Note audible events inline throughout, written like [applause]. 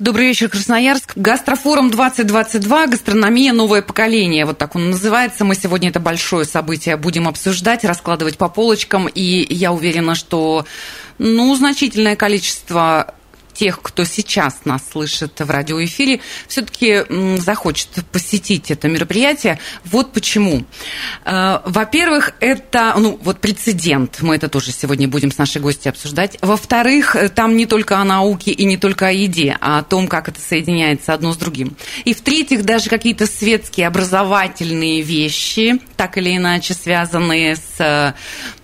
Добрый вечер, Красноярск. Гастрофорум 2022, гастрономия, новое поколение. Вот так он называется. Мы сегодня это большое событие будем обсуждать, раскладывать по полочкам. И я уверена, что ну, значительное количество тех, кто сейчас нас слышит в радиоэфире, все-таки захочет посетить это мероприятие. Вот почему. Э, во-первых, это ну, вот прецедент. Мы это тоже сегодня будем с нашей гостью обсуждать. Во-вторых, э, там не только о науке и не только о еде, а о том, как это соединяется одно с другим. И в-третьих, даже какие-то светские, образовательные вещи, так или иначе связанные с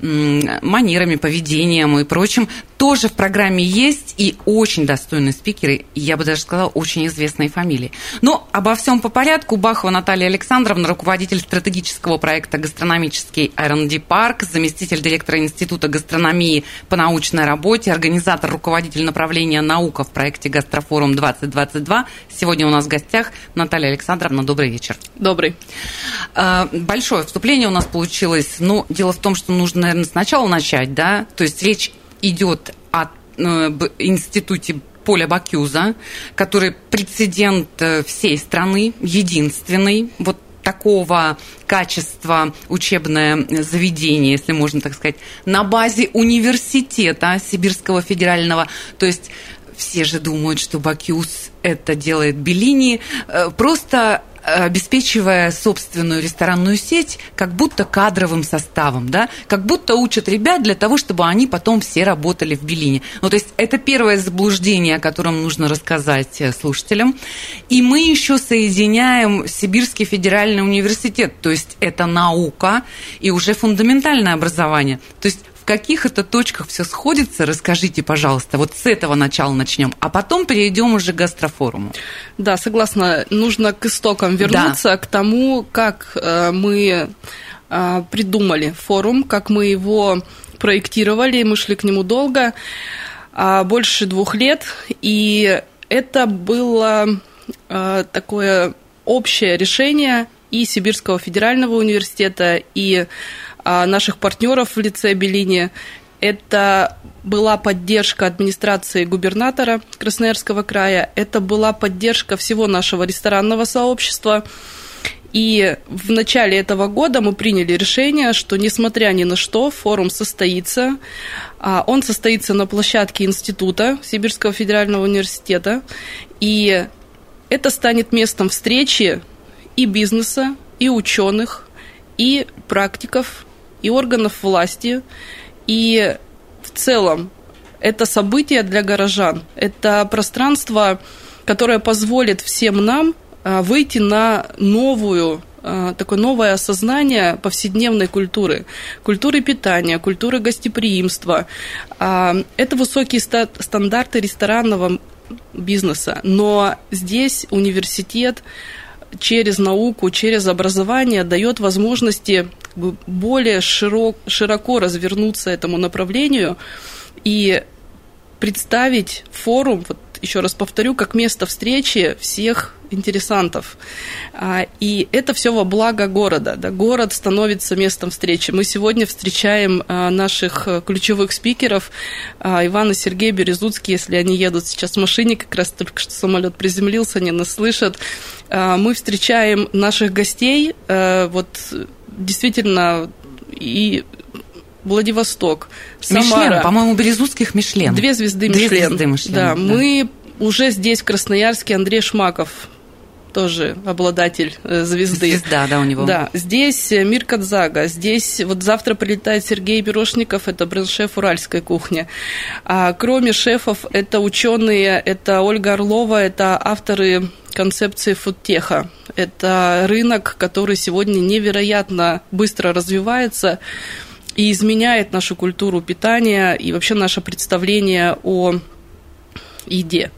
манерами, поведением и прочим, тоже в программе есть и очень достойные спикеры, и я бы даже сказала, очень известные фамилии. Но обо всем по порядку. Бахова Наталья Александровна, руководитель стратегического проекта «Гастрономический R&D парк», заместитель директора Института гастрономии по научной работе, организатор, руководитель направления «Наука» в проекте «Гастрофорум-2022». Сегодня у нас в гостях Наталья Александровна. Добрый вечер. Добрый. А, большое вступление у нас получилось. Но дело в том, что нужно, наверное, сначала начать, да? То есть речь идет о э, институте Поля Бакюза, который прецедент э, всей страны, единственный. Вот такого качества учебное заведение, если можно так сказать, на базе университета Сибирского федерального. То есть все же думают, что Бакюс это делает Беллини. Э, просто обеспечивая собственную ресторанную сеть как будто кадровым составом, да, как будто учат ребят для того, чтобы они потом все работали в Белине. Ну, то есть это первое заблуждение, о котором нужно рассказать э, слушателям. И мы еще соединяем Сибирский федеральный университет, то есть это наука и уже фундаментальное образование. То есть каких это точках все сходится, расскажите, пожалуйста. Вот с этого начала начнем, а потом перейдем уже к гастрофоруму. Да, согласна. Нужно к истокам вернуться, да. к тому, как э, мы э, придумали форум, как мы его проектировали, мы шли к нему долго, а, больше двух лет, и это было э, такое общее решение и Сибирского федерального университета, и наших партнеров в лице Белини. Это была поддержка администрации губернатора Красноярского края, это была поддержка всего нашего ресторанного сообщества. И в начале этого года мы приняли решение, что несмотря ни на что, форум состоится. А, он состоится на площадке Института Сибирского федерального университета. И это станет местом встречи и бизнеса, и ученых, и практиков, и органов власти, и в целом это событие для горожан, это пространство, которое позволит всем нам а, выйти на новую а, такое новое осознание повседневной культуры, культуры питания, культуры гостеприимства. А, это высокие стандарты ресторанного бизнеса, но здесь университет через науку, через образование дает возможности более широк, широко развернуться этому направлению и представить форум, вот еще раз повторю, как место встречи всех интересантов. А, и это все во благо города. Да? Город становится местом встречи. Мы сегодня встречаем а, наших ключевых спикеров а, Ивана Сергея Березуцкий, если они едут сейчас в машине, как раз только что самолет приземлился, они нас слышат. Мы встречаем наших гостей, вот действительно и Владивосток, Самара. Мишлен, по-моему, Березутских Мишлен. Две звезды Две Мишлен. звезды Мишлен. Да, да, мы уже здесь, в Красноярске, Андрей Шмаков, тоже обладатель э, звезды. Звезда, да, у него. Да, здесь э, Мир Кадзага, здесь вот завтра прилетает Сергей Берошников, это бренд-шеф уральской кухни. А кроме шефов, это ученые, это Ольга Орлова, это авторы концепции фудтеха. Это рынок, который сегодня невероятно быстро развивается и изменяет нашу культуру питания и вообще наше представление о еде.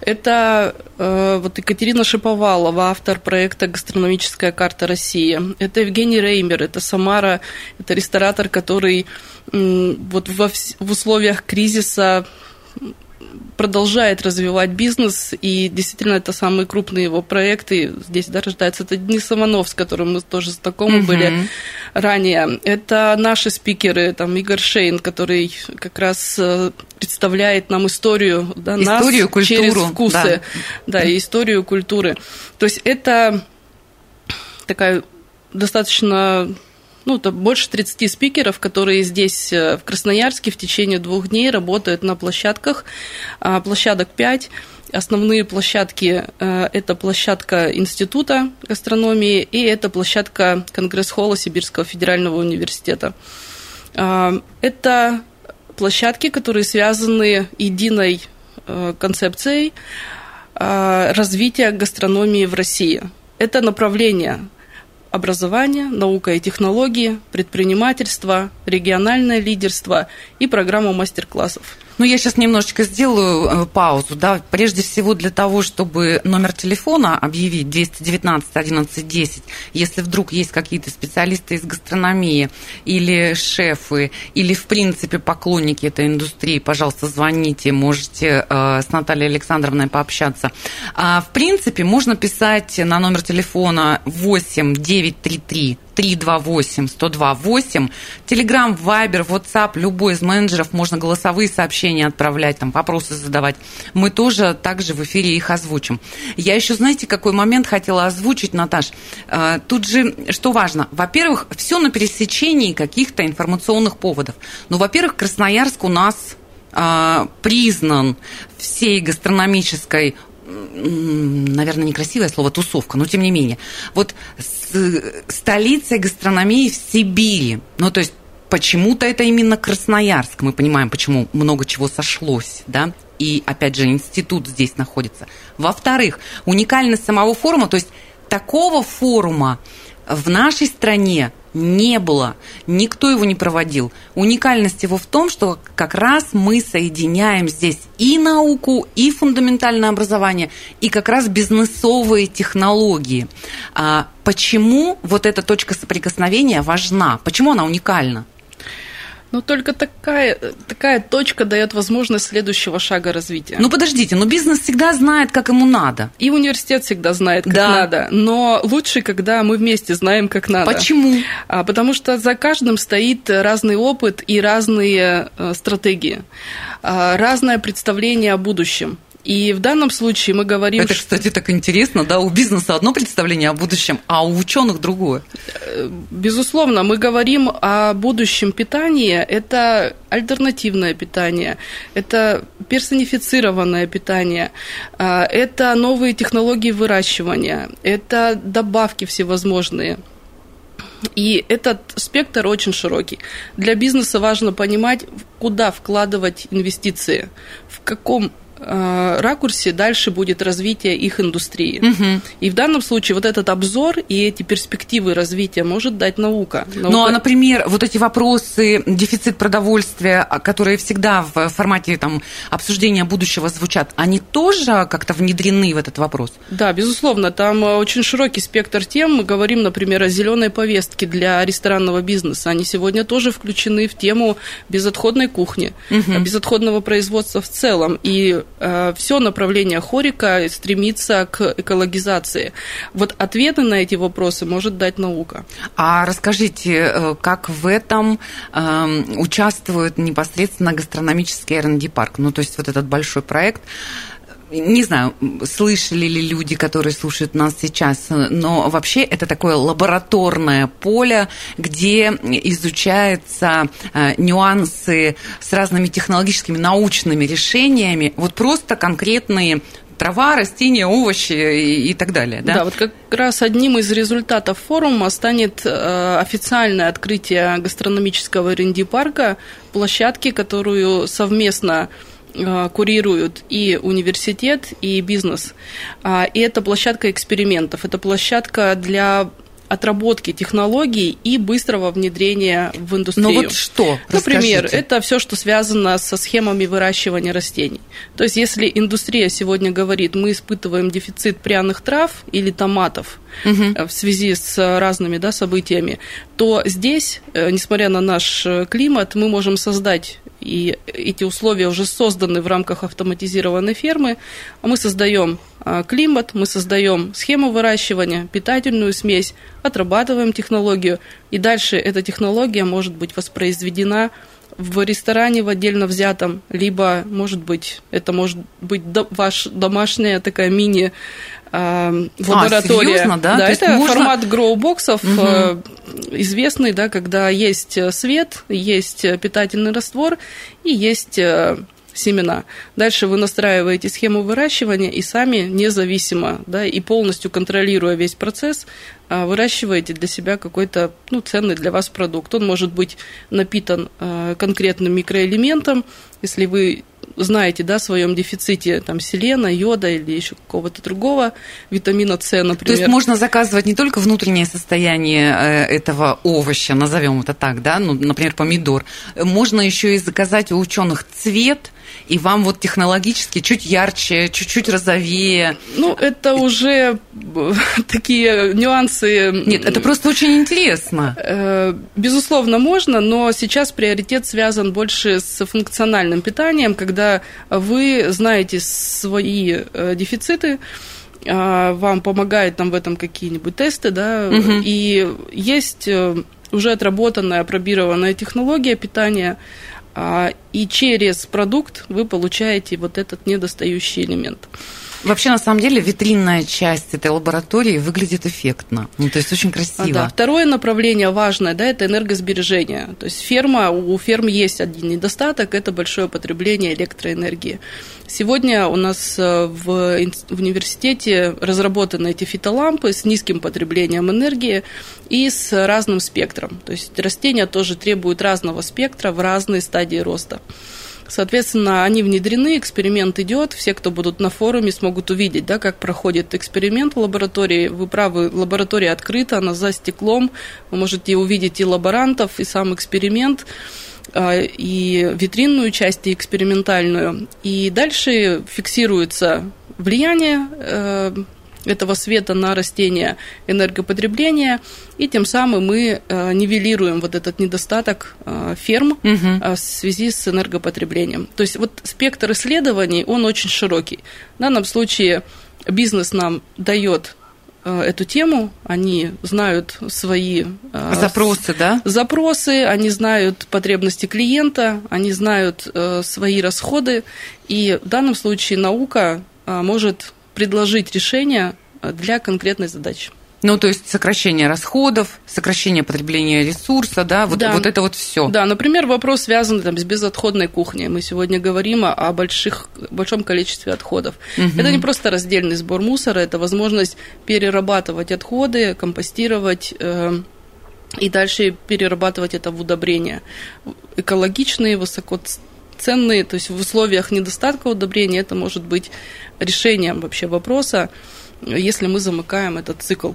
Это э, вот Екатерина Шиповалова, автор проекта «Гастрономическая карта России». Это Евгений Реймер, это Самара, это ресторатор, который э, вот во, в условиях кризиса продолжает развивать бизнес, и действительно это самые крупные его проекты. Здесь да, рождается это Денис Иванов, с которым мы тоже знакомы uh-huh. были ранее. Это наши спикеры, там Игорь Шейн, который как раз э, представляет нам историю, да, историю, нас культуру, через вкусы, да. да, и историю культуры. То есть это такая достаточно ну, это больше 30 спикеров, которые здесь, э, в Красноярске, в течение двух дней работают на площадках. А, площадок 5. Основные площадки э, – это площадка Института гастрономии и это площадка Конгресс-холла Сибирского федерального университета. А, это площадки, которые связаны единой э, концепцией развития гастрономии в России. Это направление образование, наука и технологии, предпринимательство, региональное лидерство и программа мастер-классов. Ну, я сейчас немножечко сделаю э, паузу, да, прежде всего для того, чтобы номер телефона объявить 219 11 10, если вдруг есть какие-то специалисты из гастрономии или шефы, или, в принципе, поклонники этой индустрии, пожалуйста, звоните, можете э, с Натальей Александровной пообщаться. А, в принципе, можно писать на номер телефона 8 933 328 102 Телеграм, Вайбер, WhatsApp, любой из менеджеров, можно голосовые сообщения отправлять, там вопросы задавать. Мы тоже также в эфире их озвучим. Я еще, знаете, какой момент хотела озвучить, Наташ? А, тут же, что важно, во-первых, все на пересечении каких-то информационных поводов. Ну, во-первых, Красноярск у нас а, признан всей гастрономической наверное, некрасивое слово тусовка, но тем не менее. Вот столицей гастрономии в Сибири. Ну, то есть почему-то это именно Красноярск. Мы понимаем, почему много чего сошлось, да, и, опять же, институт здесь находится. Во-вторых, уникальность самого форума, то есть такого форума в нашей стране не было, никто его не проводил. Уникальность его в том, что как раз мы соединяем здесь и науку, и фундаментальное образование, и как раз бизнесовые технологии. А почему вот эта точка соприкосновения важна? Почему она уникальна? Но только такая, такая точка дает возможность следующего шага развития. Ну подождите, но бизнес всегда знает, как ему надо. И университет всегда знает, как да. надо. Но лучше, когда мы вместе знаем, как надо. Почему? А, потому что за каждым стоит разный опыт и разные а, стратегии, а, разное представление о будущем. И в данном случае мы говорим... Это, кстати, так интересно, да, у бизнеса одно представление о будущем, а у ученых другое. Э, безусловно, мы говорим о будущем питании, это альтернативное питание, это персонифицированное питание, а, это новые технологии выращивания, это добавки всевозможные. И этот спектр очень широкий. Для бизнеса важно понимать, куда вкладывать инвестиции, в каком Э, ракурсе дальше будет развитие их индустрии. Угу. И в данном случае вот этот обзор и эти перспективы развития может дать наука. наука. Ну, а, например, вот эти вопросы, дефицит продовольствия, а, которые всегда в формате там, обсуждения будущего звучат, они тоже как-то внедрены в этот вопрос? Да, безусловно. Там э, очень широкий спектр тем. Мы говорим, например, о зеленой повестке для ресторанного бизнеса. Они сегодня тоже включены в тему безотходной кухни, угу. безотходного производства в целом. И Э, все направление хорика стремится к экологизации. Вот ответы на эти вопросы может дать наука. А расскажите, э, как в этом эм, участвует непосредственно гастрономический R&D парк? Ну, то есть вот этот большой проект, не знаю, слышали ли люди, которые слушают нас сейчас, но вообще это такое лабораторное поле, где изучаются э, нюансы с разными технологическими, научными решениями, вот просто конкретные трава, растения, овощи и, так далее. Да? да, вот как раз одним из результатов форума станет э, официальное открытие гастрономического РНД парка, площадки, которую совместно курируют и университет, и бизнес. А, и это площадка экспериментов, это площадка для отработки технологий и быстрого внедрения в индустрию. Ну вот что? Например, Расскажите. это все, что связано со схемами выращивания растений. То есть, если индустрия сегодня говорит, мы испытываем дефицит пряных трав или томатов Мгм. в связи с разными да, событиями, то здесь, э, несмотря на наш э, климат, мы можем создать и эти условия уже созданы в рамках автоматизированной фермы. А Мы создаем а, климат, мы создаем схему выращивания, питательную смесь, отрабатываем технологию, и дальше эта технология может быть воспроизведена в ресторане в отдельно взятом, либо, может быть, это может быть ваш домашняя такая мини а, лаборатория. серьезно, да? То Да, есть это можно- формат гроу-боксов, Мгм. э, известный, да, когда есть э, свет, есть э, питательный раствор и есть семена. Дальше вы настраиваете схему выращивания и сами независимо, да, и полностью контролируя весь процесс, а, выращиваете для себя какой-то ну, ценный для вас продукт. Он может быть напитан конкретным микроэлементом, если вы знаете, да, о своем дефиците там селена, йода или еще какого-то другого витамина С, То например. есть можно заказывать не только внутреннее состояние э, этого овоща, назовем это так, да, ну, например, помидор, можно еще и заказать у ученых цвет, и вам вот технологически чуть ярче, чуть-чуть розовее. Ну, это уже э, [laughs] такие нюансы. Нет, это просто очень интересно. Э, Безусловно, можно, но сейчас приоритет связан больше с функциональным питанием, когда вы знаете свои э, дефициты, а, вам помогают там в этом какие-нибудь тесты, да, Мгм. и есть уже отработанная, опробированная технология питания, и через продукт вы получаете вот этот недостающий элемент. Вообще, на самом деле, витринная часть этой лаборатории выглядит эффектно. Ну, то есть очень красиво. Да. Второе направление важное, да, это энергосбережение. То есть ферма, у ферм есть один недостаток, это большое потребление электроэнергии. Сегодня у нас э, в университете разработаны эти фитолампы с низким потреблением энергии и с разным спектром. То есть растения тоже требуют разного спектра в разные стадии роста. Соответственно, они внедрены, эксперимент идет, все, кто будут на форуме, смогут увидеть, да, как проходит эксперимент в лаборатории. Вы правы, лаборатория открыта, она за стеклом, вы можете увидеть и лаборантов, и сам эксперимент а, и витринную часть, и экспериментальную. И дальше фиксируется влияние э, этого света на растения, энергопотребление, и тем самым мы э, нивелируем вот этот недостаток э, ферм э, в связи с энергопотреблением. То есть вот спектр исследований, он очень широкий. В данном случае бизнес нам дает эту тему, они знают свои Запросы, да? запросы, они знают потребности клиента, они знают свои расходы, и в данном случае наука может предложить решение э, для конкретной задачи. Ну, то есть сокращение расходов, сокращение потребления ресурса, да, вот, Да. вот это вот все. Да, например, вопрос связан там, с безотходной кухней. Мы сегодня говорим о, о больших, большом количестве отходов. Мгм. Это не просто раздельный сбор мусора, это возможность перерабатывать отходы, компостировать э, и дальше перерабатывать это в удобрения. Экологичные, высокоценные, то есть в условиях недостатка удобрения это может быть решением вообще вопроса, если мы замыкаем этот цикл.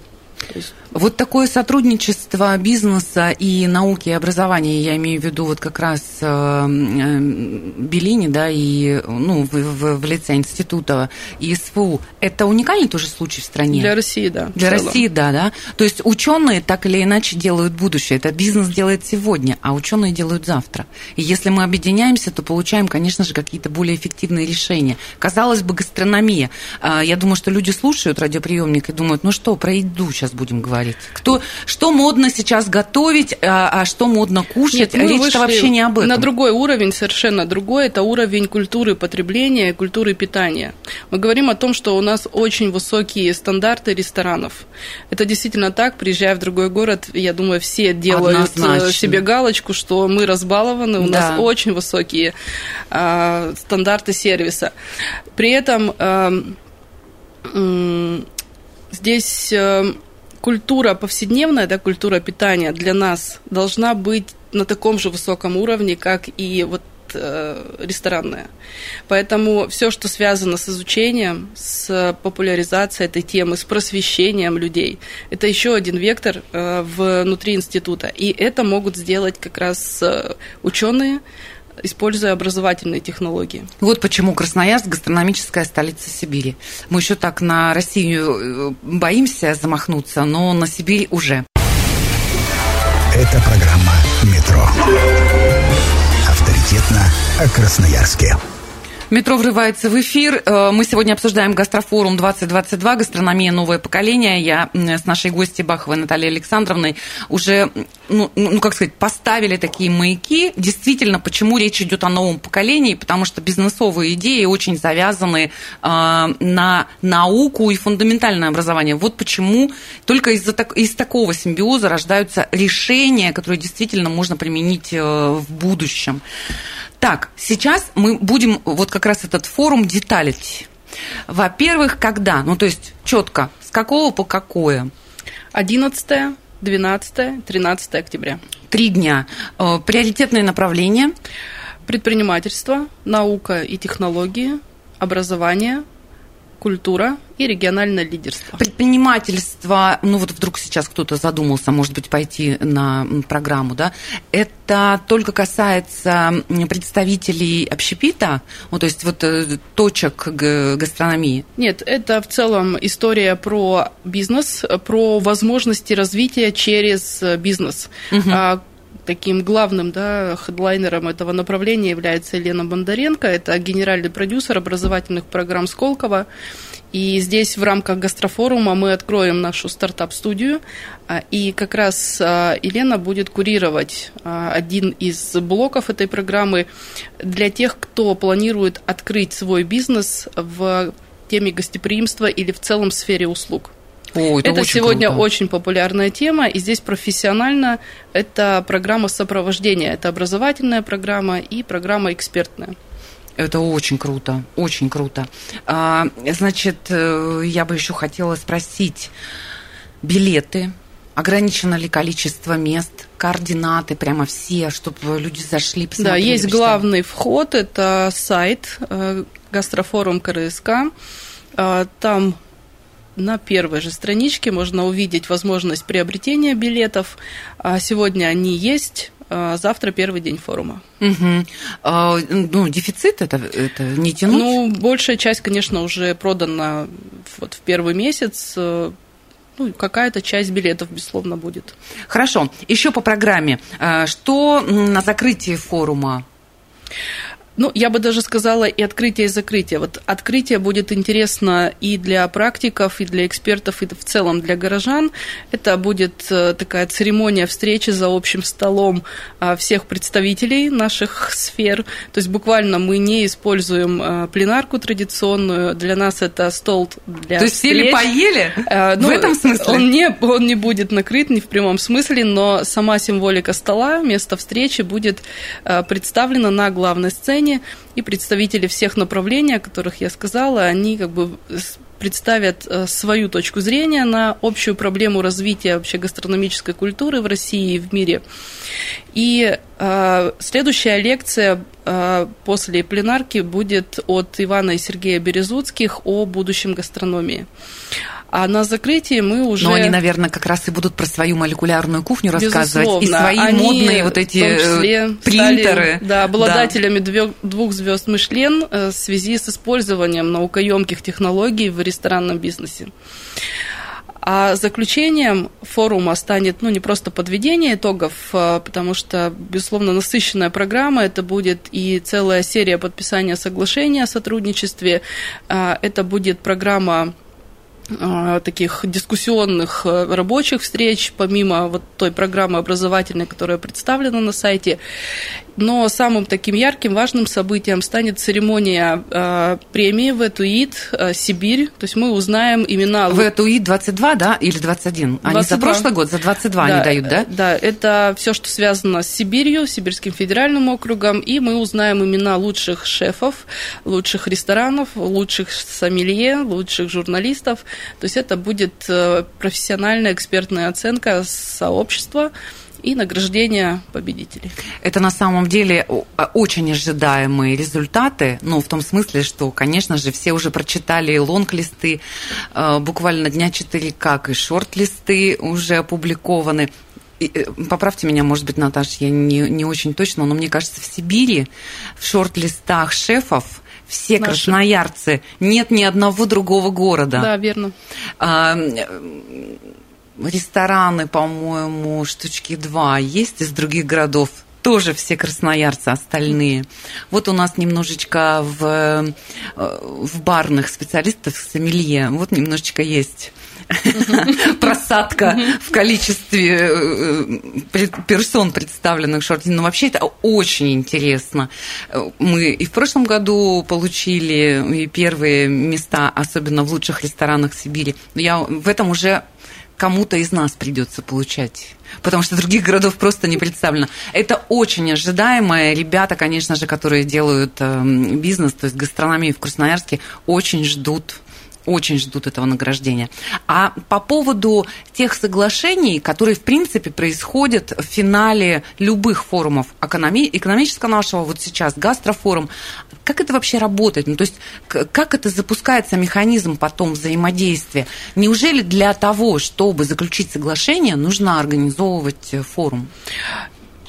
Есть Вот такое сотрудничество бизнеса и науки и образования, я имею в виду вот как раз э, э, Белини, да, и ну, в, в- в лице института и СФУ, это уникальный тоже случай в стране? Для России, да. Для. России, да, да. То есть ученые так или иначе делают будущее. Это бизнес делает сегодня, а ученые делают завтра. И если мы объединяемся, то получаем, конечно же, какие-то более эффективные решения. Казалось бы, гастрономия. А, Я думаю, что люди слушают радиоприемник и думают, ну что, про еду сейчас будем говорить. Кто, что модно сейчас готовить, а, а что модно кушать? Нет, Речь-то вообще не об этом. На другой уровень, совершенно другой, это уровень культуры потребления и культуры питания. Мы говорим о том, что у нас очень высокие стандарты ресторанов. Это действительно так, приезжая в другой город, я думаю, все делают э, Однозначно. себе галочку, что мы разбалованы, у Да. нас очень высокие а, стандарты сервиса. При этом м, здесь э, культура повседневная, да, культура питания для нас должна быть на таком же высоком уровне, как и вот э, ресторанная. Поэтому все, что связано с изучением, с популяризацией этой темы, с просвещением людей, это еще один вектор э, внутри института. И это могут сделать как раз э, ученые, используя образовательные технологии. Вот почему Красноярск – гастрономическая столица Сибири. Мы еще так на Россию э, боимся замахнуться, но на Сибирь уже. Это программа «Метро». Авторитетно о Красноярске. Метро врывается в эфир. Э, мы сегодня обсуждаем гастрофорум 2022, гастрономия новое поколение. Я с нашей гостьей Баховой Натальей Александровной уже, ну, ну, как сказать, поставили такие маяки. Действительно, почему речь идет о новом поколении? Потому что бизнесовые идеи очень завязаны э, на науку и фундаментальное образование. Вот почему только из, из такого симбиоза рождаются решения, которые действительно можно применить э, в будущем. Так, сейчас мы будем вот как раз этот форум деталить. Во-первых, когда? Ну, то есть четко, с какого по какое? 11, 12, 13 октября. Три дня. Э, приоритетные направления? Предпринимательство, наука и технологии, образование, культура и региональное лидерство. Предпринимательство, ну вот вдруг сейчас кто-то задумался, может быть, пойти на программу, да, это только касается представителей общепита, ну, то есть вот э, точек гастрономии? Нет, это в целом история про бизнес, про возможности развития через бизнес. Угу таким главным да, хедлайнером этого направления является Елена Бондаренко. Это генеральный продюсер образовательных программ Сколково. И здесь в рамках гастрофорума мы откроем нашу стартап-студию. А, и как раз а, Елена будет курировать а, один из блоков этой программы для тех, кто планирует открыть свой бизнес в теме гостеприимства или в целом сфере услуг. О, это это очень сегодня круто. очень популярная тема, и здесь профессионально это программа сопровождения, это образовательная программа и программа экспертная. Это очень круто, очень круто. А, значит, э, я бы еще хотела спросить, билеты, ограничено ли количество мест, координаты, прямо все, чтобы люди зашли, посмотрели? Да, есть главный вход, это сайт э, гастрофорум КРСК. А, там на первой же страничке можно увидеть возможность приобретения билетов. А сегодня они есть. А завтра первый день форума. Угу. А, ну, дефицит это, это не тянуть? Ну, большая часть, конечно, уже продана вот в первый месяц. Ну, какая-то часть билетов, безусловно, будет. Хорошо. Еще по программе. А, что на закрытии форума? Ну, я бы даже сказала и открытие, и закрытие. Вот открытие будет интересно и для практиков, и для экспертов, и в целом для горожан. Это будет э, такая церемония встречи за общим столом а, всех представителей наших сфер. То есть буквально мы не используем э, пленарку традиционную. Для нас это стол для То есть встреч. сели поели? А, ну, в этом смысле? Он не, он не будет накрыт, не в прямом смысле, но сама символика стола, место встречи будет представлена на главной сцене сцене, и представители всех направлений, о которых я сказала, они как бы представят э, свою точку зрения на общую проблему развития вообще гастрономической культуры в России и в мире. И э, следующая лекция э, после пленарки будет от Ивана и Сергея Березуцких о будущем гастрономии. А на закрытии мы уже... Но они, наверное, как раз и будут про свою молекулярную кухню рассказывать. Безусловно. И свои они, модные вот эти э, принтеры. Стали, да, обладателями да. двух звезд Мишлен э, в связи с использованием наукоемких технологий в ресторанном бизнесе. А заключением форума станет, ну, не просто подведение итогов, а, потому что, безусловно, насыщенная программа, это будет и целая серия подписания соглашения о сотрудничестве, а, это будет программа таких дискуссионных э, рабочих встреч, помимо вот той программы образовательной, которая представлена на сайте. Но самым таким ярким, важным событием станет церемония э, премии в Этуид э, Сибирь. То есть мы узнаем имена... В Этуид 22, да, или 21? 22. Они за прошлый год, за 22 да, они дают, да? Да, это все, что связано с Сибирью, Сибирским федеральным округом, и мы узнаем имена лучших шефов, лучших ресторанов, лучших сомелье, лучших журналистов. То есть это будет э, профессиональная экспертная оценка сообщества, и награждение победителей. Это на самом деле а, очень ожидаемые результаты, ну, в том смысле, что, конечно же, все уже прочитали лонг-листы, а, буквально дня четыре как и шорт-листы уже опубликованы. И, э, поправьте меня, может быть, Наташа, я не, не очень точно, но мне кажется, в Сибири в шорт-листах шефов все Наши. красноярцы, нет ни одного другого города. Да, верно. А, рестораны, по-моему, штучки два есть из других городов. Тоже все красноярцы остальные. Вот у нас немножечко в, э, в барных специалистов сомелье, вот немножечко есть [laughs] просадка в количестве э, персон, представленных шорте. Но вообще это очень интересно. Мы и в прошлом году получили первые места, особенно в лучших ресторанах Сибири. Я в этом уже кому-то из нас придется получать. Потому что других городов просто не представлено. Это очень ожидаемо. Ребята, конечно же, которые делают эм, бизнес, то есть гастрономию в Красноярске, очень ждут очень ждут этого награждения. А по поводу тех соглашений, которые, в принципе, происходят в финале любых форумов экономи- экономического нашего, вот сейчас гастрофорум, как это вообще работает? Ну, то есть как это запускается механизм потом взаимодействия? Неужели для того, чтобы заключить соглашение, нужно организовывать форум?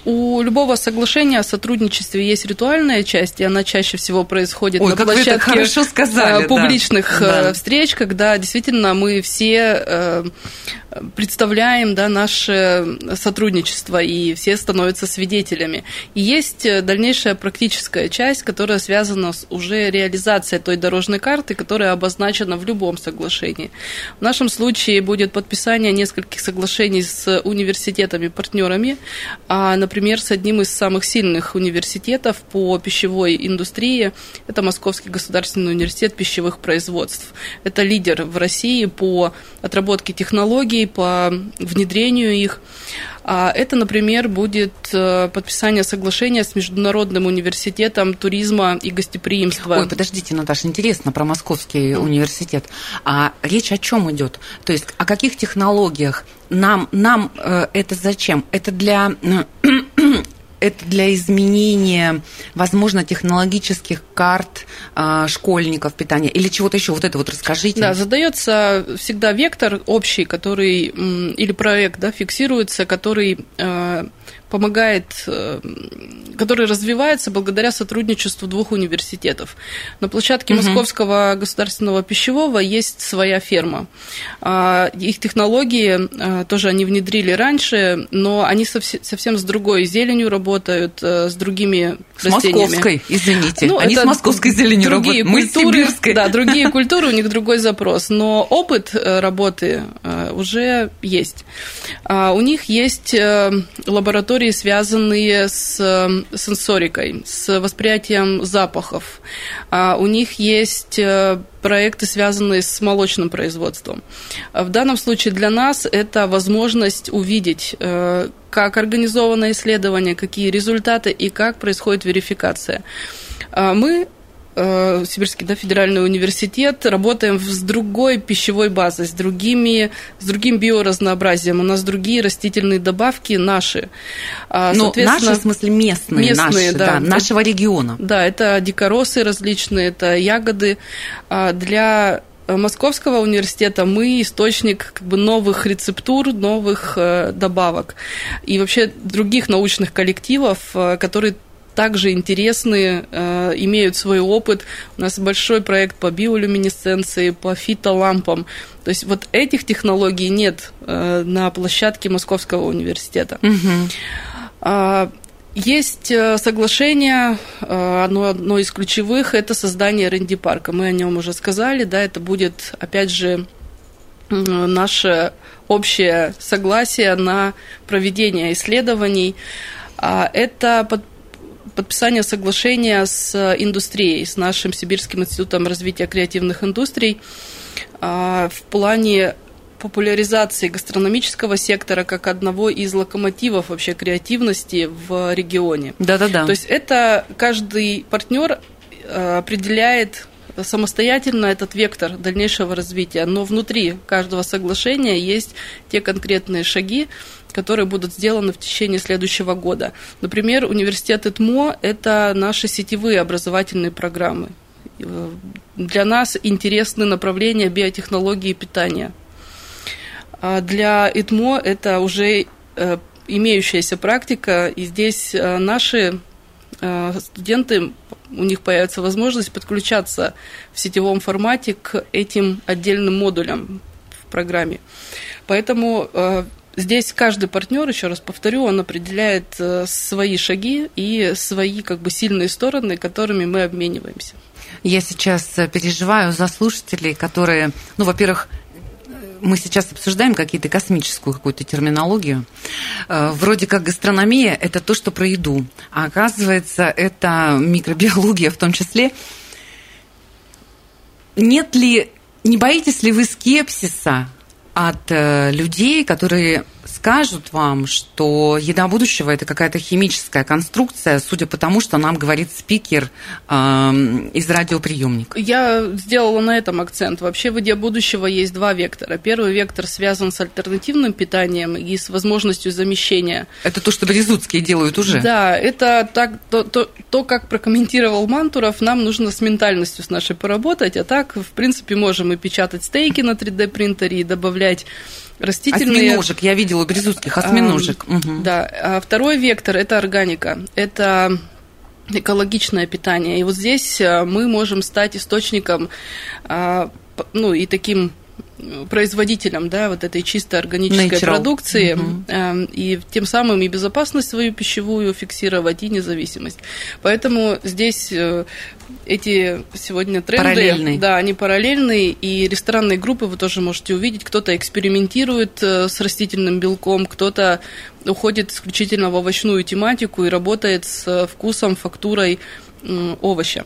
У любого соглашения о сотрудничестве есть ритуальная часть, и она чаще всего происходит Ой, на площадке сказали, э, публичных да. Э, встреч, когда действительно мы все э, представляем да, наше сотрудничество, и все становятся свидетелями. И есть дальнейшая практическая часть, которая связана с уже реализацией той дорожной карты, которая обозначена в любом соглашении. В нашем случае будет подписание нескольких соглашений с университетами-партнерами, а, например, с одним из самых сильных университетов по пищевой индустрии, это Московский государственный университет пищевых производств. Это лидер в России по отработке технологий, технологий, по внедрению их. А это, например, будет э, подписание соглашения с Международным университетом туризма и гостеприимства. Ой, подождите, Наташа, интересно про Московский университет. А речь о чем идет? То есть о каких технологиях? Нам, нам э, это зачем? Это для [clears throat] это для изменения, возможно, технологических карт э, школьников питания или чего-то еще? Вот это вот расскажите. Да, задается всегда вектор общий, который или проект, да, фиксируется, который э, помогает, э, который развивается благодаря сотрудничеству двух университетов. На площадке угу. Московского государственного пищевого есть своя ферма. А, их технологии э, тоже они внедрили раньше, но они совсем с другой зеленью работают, э, с другими с растениями. московской, извините. Ну, они с московской зеленью работают, мы культуры, с Да, другие [laughs] культуры, у них другой запрос, но опыт работы уже есть. А, у них есть лаборатория истории, связанные с эм, сенсорикой, с восприятием запахов. А у них есть э, проекты, связанные с молочным производством. В данном случае для нас это возможность увидеть, э, как организовано исследование, какие результаты и как происходит верификация. А мы Э, Сибирский да, федеральный университет, работаем с другой пищевой базой, с, другими, с другим биоразнообразием. У нас другие растительные добавки наши. А, Но наши, в смысле, местные, местные наши, да, да, нашего региона. Да, это дикоросы различные, это ягоды. А, для Московского университета мы источник как бы новых рецептур, новых э, добавок и вообще других научных коллективов, э, которые также интересны, э, имеют свой опыт. У нас большой проект по биолюминесценции, по фитолампам. То есть вот этих технологий нет э, на площадке Московского университета. Угу. Есть э, соглашение, одно, одно из ключевых, это создание РНД парка. Мы о нем уже сказали, да, это будет, опять же, наше общее согласие на проведение исследований. А это подписание соглашения с индустрией, с нашим Сибирским институтом развития креативных индустрий а, в плане популяризации гастрономического сектора как одного из локомотивов вообще креативности в регионе. Да-да-да. То есть это каждый партнер а, определяет самостоятельно этот вектор дальнейшего развития, но внутри каждого соглашения есть те конкретные шаги, которые будут сделаны в течение следующего года. Например, университет ИТМО – это наши сетевые образовательные программы. Для нас интересны направления биотехнологии и питания. А для ИТМО это уже э, имеющаяся практика, и здесь э, наши э, студенты, у них появится возможность подключаться в сетевом формате к этим отдельным модулям в программе. Поэтому здесь каждый партнер, еще раз повторю, он определяет свои шаги и свои как бы сильные стороны, которыми мы обмениваемся. Я сейчас переживаю за слушателей, которые, ну, во-первых, мы сейчас обсуждаем какие-то космическую какую-то терминологию. Э, вроде как гастрономия – это то, что про еду. А оказывается, это микробиология в том числе. Нет ли, не боитесь ли вы скепсиса от э, людей, которые скажут вам, что еда будущего – это какая-то химическая конструкция, судя по тому, что нам говорит спикер э, из радиоприемника. Я сделала на этом акцент. Вообще в еде будущего есть два вектора. Первый вектор связан с альтернативным питанием и с возможностью замещения. Это то, что Березутские делают уже? Да, это так, то, то, то, как прокомментировал Мантуров, нам нужно с ментальностью с нашей поработать, а так, в принципе, можем и печатать стейки на 3D-принтере, и добавлять растительные... Осьминожек, я видела у березутских осьминожек. А, угу. Да, а второй вектор – это органика. Это экологичное питание. И вот здесь э, мы можем стать источником, а, ну и таким производителям да, вот этой чистой органической Natural. продукции угу. э, и тем самым и безопасность свою пищевую фиксировать, и независимость. Поэтому здесь э, эти сегодня тренды, параллельные. да, они параллельные, и ресторанные группы вы тоже можете увидеть, кто-то экспериментирует э, с растительным белком, кто-то уходит исключительно в овощную тематику и работает с вкусом, фактурой э, овоща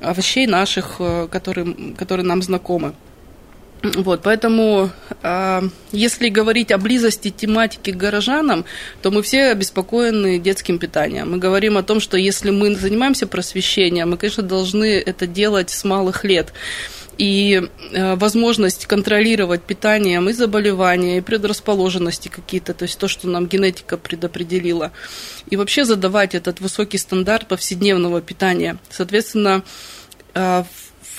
овощей наших, э, которые, которые нам знакомы. Вот, поэтому, э, если говорить о близости тематики к горожанам, то мы все обеспокоены детским питанием. Мы говорим о том, что если мы занимаемся просвещением, мы, конечно, должны это делать с малых лет. И э, возможность контролировать питанием и заболевания, и предрасположенности какие-то, то есть то, что нам генетика предопределила. И вообще задавать этот высокий стандарт повседневного питания. Соответственно, э,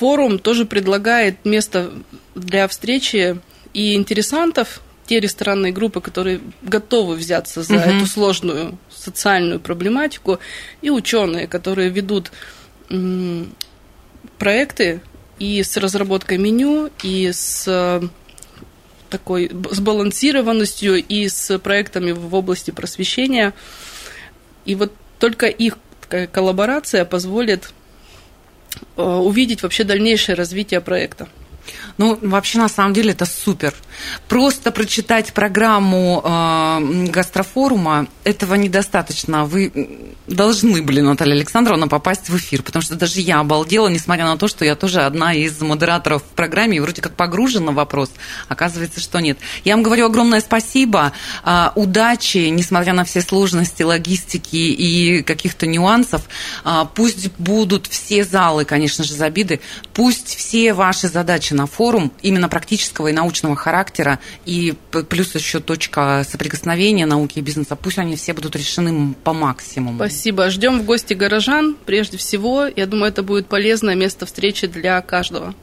форум тоже предлагает место для встречи и интересантов, те ресторанные группы, которые готовы взяться за угу. эту сложную социальную проблематику, и ученые, которые ведут проекты и с разработкой меню, и с такой сбалансированностью, и с проектами в области просвещения. И вот только их коллаборация позволит Э, увидеть вообще дальнейшее развитие проекта. Ну, вообще, на самом деле, это супер. Просто прочитать программу э, гастрофорума, этого недостаточно. Вы должны были, Наталья Александровна, попасть в эфир, потому что даже я обалдела, несмотря на то, что я тоже одна из модераторов в программе, и вроде как погружена в вопрос, оказывается, что нет. Я вам говорю огромное спасибо, э, удачи, несмотря на все сложности логистики и каких-то нюансов. Э, пусть будут все залы, конечно же, забиты, пусть все ваши задачи на форум именно практического и научного характера, и плюс еще точка соприкосновения науки и бизнеса, пусть они все будут решены по максимуму. Спасибо. Ждем в гости горожан, прежде всего. Я думаю, это будет полезное место встречи для каждого.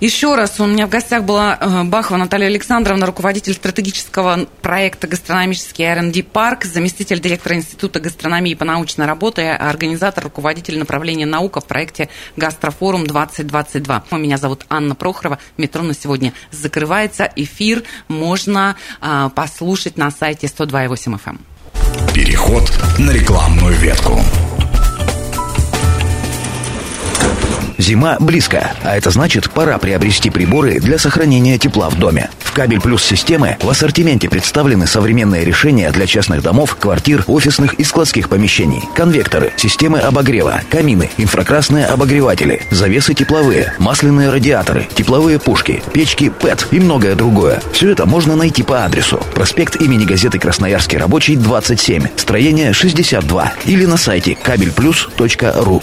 Еще раз, у меня в гостях была э, Бахова Наталья Александровна, руководитель стратегического проекта «Гастрономический R&D парк», заместитель директора Института гастрономии по научной работе, организатор, руководитель направления наука в проекте «Гастрофорум 2022». Меня зовут Анна Прохорова. Метро на сегодня закрывается. Эфир можно а, послушать на сайте 102.8 FM. Эм. Переход на рекламную ветку. Зима близко, а это значит, пора приобрести приборы для сохранения тепла в доме. В Кабель Плюс системы в ассортименте представлены современные решения для частных домов, квартир, офисных и складских помещений. Конвекторы, системы обогрева, камины, инфракрасные обогреватели, завесы тепловые, масляные радиаторы, тепловые пушки, печки ПЭТ и многое другое. Все это можно найти по адресу. Проспект имени газеты «Красноярский рабочий» 27, строение 62 или на сайте кабельплюс.ру.